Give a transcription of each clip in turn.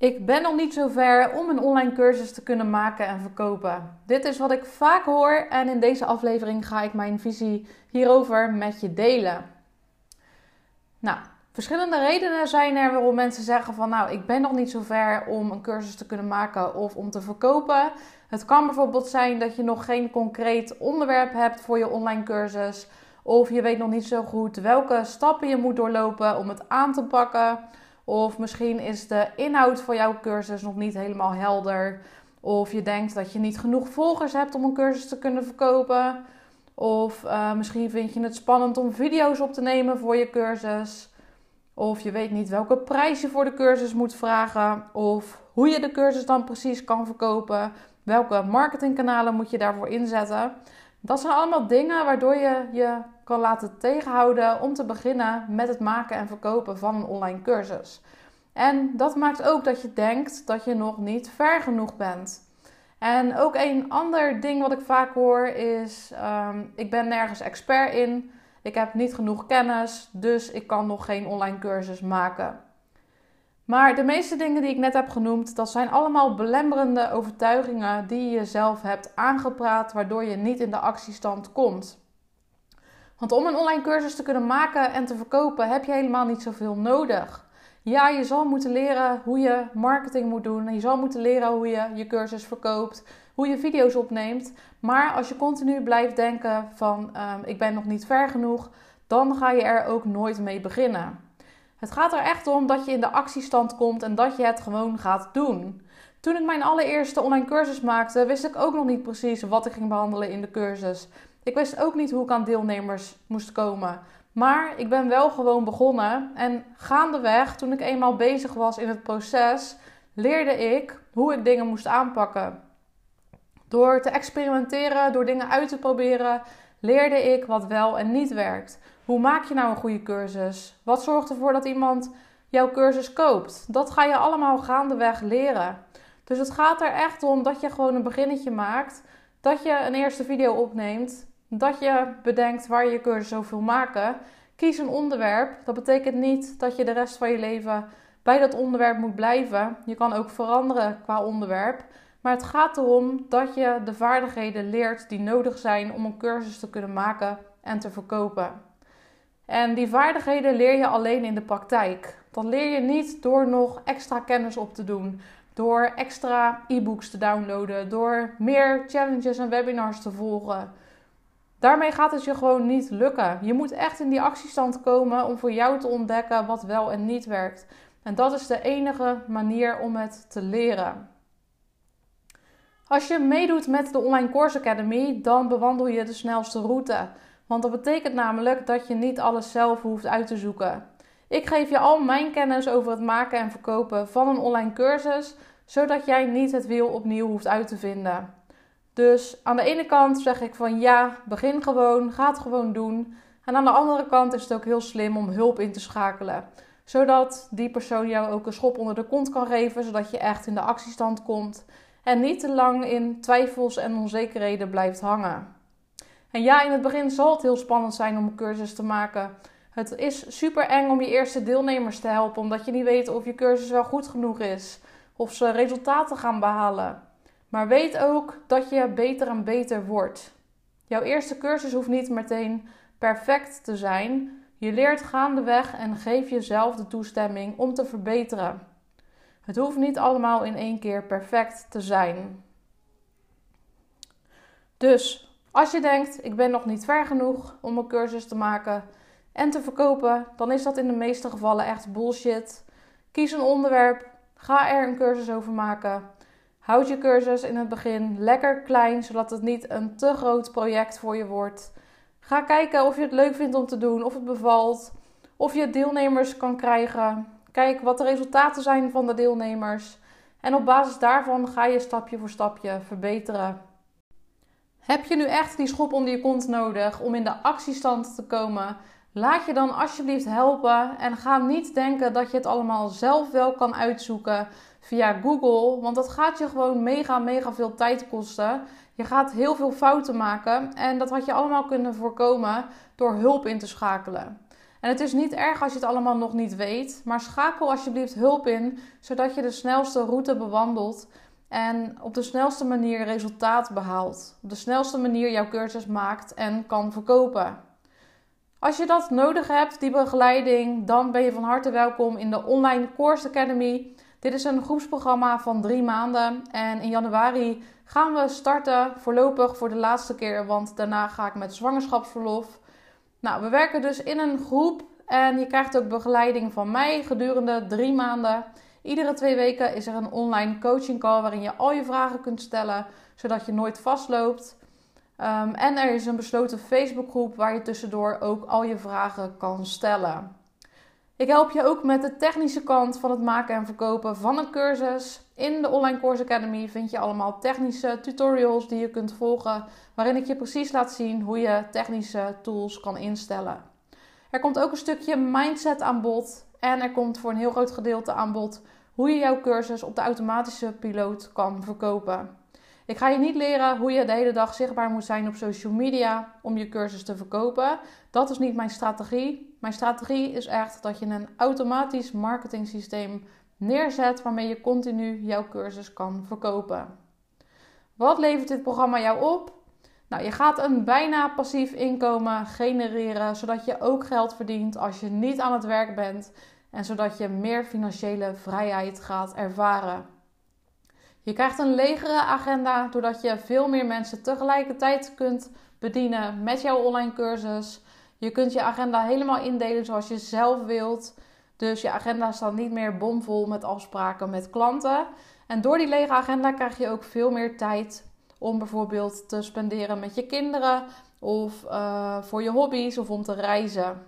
Ik ben nog niet zo ver om een online cursus te kunnen maken en verkopen. Dit is wat ik vaak hoor en in deze aflevering ga ik mijn visie hierover met je delen. Nou, verschillende redenen zijn er waarom mensen zeggen van nou, ik ben nog niet zo ver om een cursus te kunnen maken of om te verkopen. Het kan bijvoorbeeld zijn dat je nog geen concreet onderwerp hebt voor je online cursus. Of je weet nog niet zo goed welke stappen je moet doorlopen om het aan te pakken. Of misschien is de inhoud van jouw cursus nog niet helemaal helder. Of je denkt dat je niet genoeg volgers hebt om een cursus te kunnen verkopen. Of uh, misschien vind je het spannend om video's op te nemen voor je cursus. Of je weet niet welke prijs je voor de cursus moet vragen. Of hoe je de cursus dan precies kan verkopen. Welke marketingkanalen moet je daarvoor inzetten? Dat zijn allemaal dingen waardoor je je kan laten tegenhouden om te beginnen met het maken en verkopen van een online cursus. En dat maakt ook dat je denkt dat je nog niet ver genoeg bent. En ook een ander ding wat ik vaak hoor is: um, ik ben nergens expert in, ik heb niet genoeg kennis, dus ik kan nog geen online cursus maken. Maar de meeste dingen die ik net heb genoemd, dat zijn allemaal belemmerende overtuigingen die je jezelf hebt aangepraat, waardoor je niet in de actiestand komt. Want om een online cursus te kunnen maken en te verkopen, heb je helemaal niet zoveel nodig. Ja, je zal moeten leren hoe je marketing moet doen. Je zal moeten leren hoe je je cursus verkoopt, hoe je video's opneemt. Maar als je continu blijft denken van um, ik ben nog niet ver genoeg, dan ga je er ook nooit mee beginnen. Het gaat er echt om dat je in de actiestand komt en dat je het gewoon gaat doen. Toen ik mijn allereerste online cursus maakte, wist ik ook nog niet precies wat ik ging behandelen in de cursus. Ik wist ook niet hoe ik aan deelnemers moest komen. Maar ik ben wel gewoon begonnen en gaandeweg, toen ik eenmaal bezig was in het proces, leerde ik hoe ik dingen moest aanpakken. Door te experimenteren, door dingen uit te proberen, leerde ik wat wel en niet werkt. Hoe maak je nou een goede cursus? Wat zorgt ervoor dat iemand jouw cursus koopt? Dat ga je allemaal gaandeweg leren. Dus het gaat er echt om dat je gewoon een beginnetje maakt, dat je een eerste video opneemt, dat je bedenkt waar je cursus over wil maken. Kies een onderwerp. Dat betekent niet dat je de rest van je leven bij dat onderwerp moet blijven. Je kan ook veranderen qua onderwerp. Maar het gaat erom dat je de vaardigheden leert die nodig zijn om een cursus te kunnen maken en te verkopen. En die vaardigheden leer je alleen in de praktijk. Dat leer je niet door nog extra kennis op te doen, door extra e-books te downloaden, door meer challenges en webinars te volgen. Daarmee gaat het je gewoon niet lukken. Je moet echt in die actiestand komen om voor jou te ontdekken wat wel en niet werkt. En dat is de enige manier om het te leren. Als je meedoet met de Online Course Academy, dan bewandel je de snelste route. Want dat betekent namelijk dat je niet alles zelf hoeft uit te zoeken. Ik geef je al mijn kennis over het maken en verkopen van een online cursus, zodat jij niet het wiel opnieuw hoeft uit te vinden. Dus aan de ene kant zeg ik van ja, begin gewoon, ga het gewoon doen. En aan de andere kant is het ook heel slim om hulp in te schakelen. Zodat die persoon jou ook een schop onder de kont kan geven, zodat je echt in de actiestand komt. En niet te lang in twijfels en onzekerheden blijft hangen. En ja, in het begin zal het heel spannend zijn om een cursus te maken. Het is super eng om je eerste deelnemers te helpen, omdat je niet weet of je cursus wel goed genoeg is. Of ze resultaten gaan behalen. Maar weet ook dat je beter en beter wordt. Jouw eerste cursus hoeft niet meteen perfect te zijn. Je leert gaandeweg en geef jezelf de toestemming om te verbeteren. Het hoeft niet allemaal in één keer perfect te zijn. Dus als je denkt: ik ben nog niet ver genoeg om een cursus te maken en te verkopen, dan is dat in de meeste gevallen echt bullshit. Kies een onderwerp, ga er een cursus over maken Houd je cursus in het begin lekker klein, zodat het niet een te groot project voor je wordt. Ga kijken of je het leuk vindt om te doen, of het bevalt, of je deelnemers kan krijgen. Kijk wat de resultaten zijn van de deelnemers. En op basis daarvan ga je stapje voor stapje verbeteren. Heb je nu echt die schop onder je kont nodig om in de actiestand te komen? Laat je dan alsjeblieft helpen en ga niet denken dat je het allemaal zelf wel kan uitzoeken via Google. Want dat gaat je gewoon mega, mega veel tijd kosten. Je gaat heel veel fouten maken. En dat had je allemaal kunnen voorkomen door hulp in te schakelen. En het is niet erg als je het allemaal nog niet weet, maar schakel alsjeblieft hulp in, zodat je de snelste route bewandelt en op de snelste manier resultaat behaalt. Op de snelste manier jouw cursus maakt en kan verkopen. Als je dat nodig hebt, die begeleiding, dan ben je van harte welkom in de Online Course Academy. Dit is een groepsprogramma van drie maanden. En in januari gaan we starten, voorlopig voor de laatste keer, want daarna ga ik met zwangerschapsverlof. Nou, we werken dus in een groep en je krijgt ook begeleiding van mij gedurende drie maanden. Iedere twee weken is er een online coaching call waarin je al je vragen kunt stellen, zodat je nooit vastloopt. Um, en er is een besloten Facebookgroep waar je tussendoor ook al je vragen kan stellen. Ik help je ook met de technische kant van het maken en verkopen van een cursus. In de Online Course Academy vind je allemaal technische tutorials die je kunt volgen, waarin ik je precies laat zien hoe je technische tools kan instellen. Er komt ook een stukje mindset aan bod en er komt voor een heel groot gedeelte aan bod hoe je jouw cursus op de automatische piloot kan verkopen. Ik ga je niet leren hoe je de hele dag zichtbaar moet zijn op social media om je cursus te verkopen. Dat is niet mijn strategie. Mijn strategie is echt dat je een automatisch marketing systeem neerzet waarmee je continu jouw cursus kan verkopen. Wat levert dit programma jou op? Nou, je gaat een bijna passief inkomen genereren, zodat je ook geld verdient als je niet aan het werk bent en zodat je meer financiële vrijheid gaat ervaren. Je krijgt een legere agenda doordat je veel meer mensen tegelijkertijd kunt bedienen met jouw online cursus. Je kunt je agenda helemaal indelen zoals je zelf wilt. Dus je agenda staat niet meer bomvol met afspraken met klanten. En door die lege agenda krijg je ook veel meer tijd om bijvoorbeeld te spenderen met je kinderen of uh, voor je hobby's of om te reizen.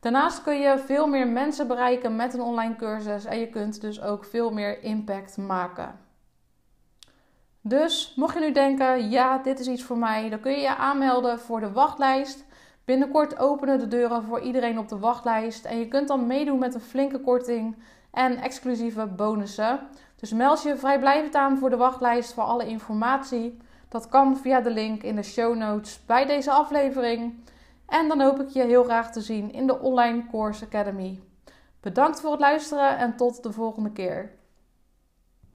Daarnaast kun je veel meer mensen bereiken met een online cursus en je kunt dus ook veel meer impact maken. Dus mocht je nu denken, ja, dit is iets voor mij, dan kun je je aanmelden voor de wachtlijst. Binnenkort openen de deuren voor iedereen op de wachtlijst en je kunt dan meedoen met een flinke korting en exclusieve bonussen. Dus meld je vrijblijvend aan voor de wachtlijst voor alle informatie. Dat kan via de link in de show notes bij deze aflevering. En dan hoop ik je heel graag te zien in de Online Course Academy. Bedankt voor het luisteren en tot de volgende keer.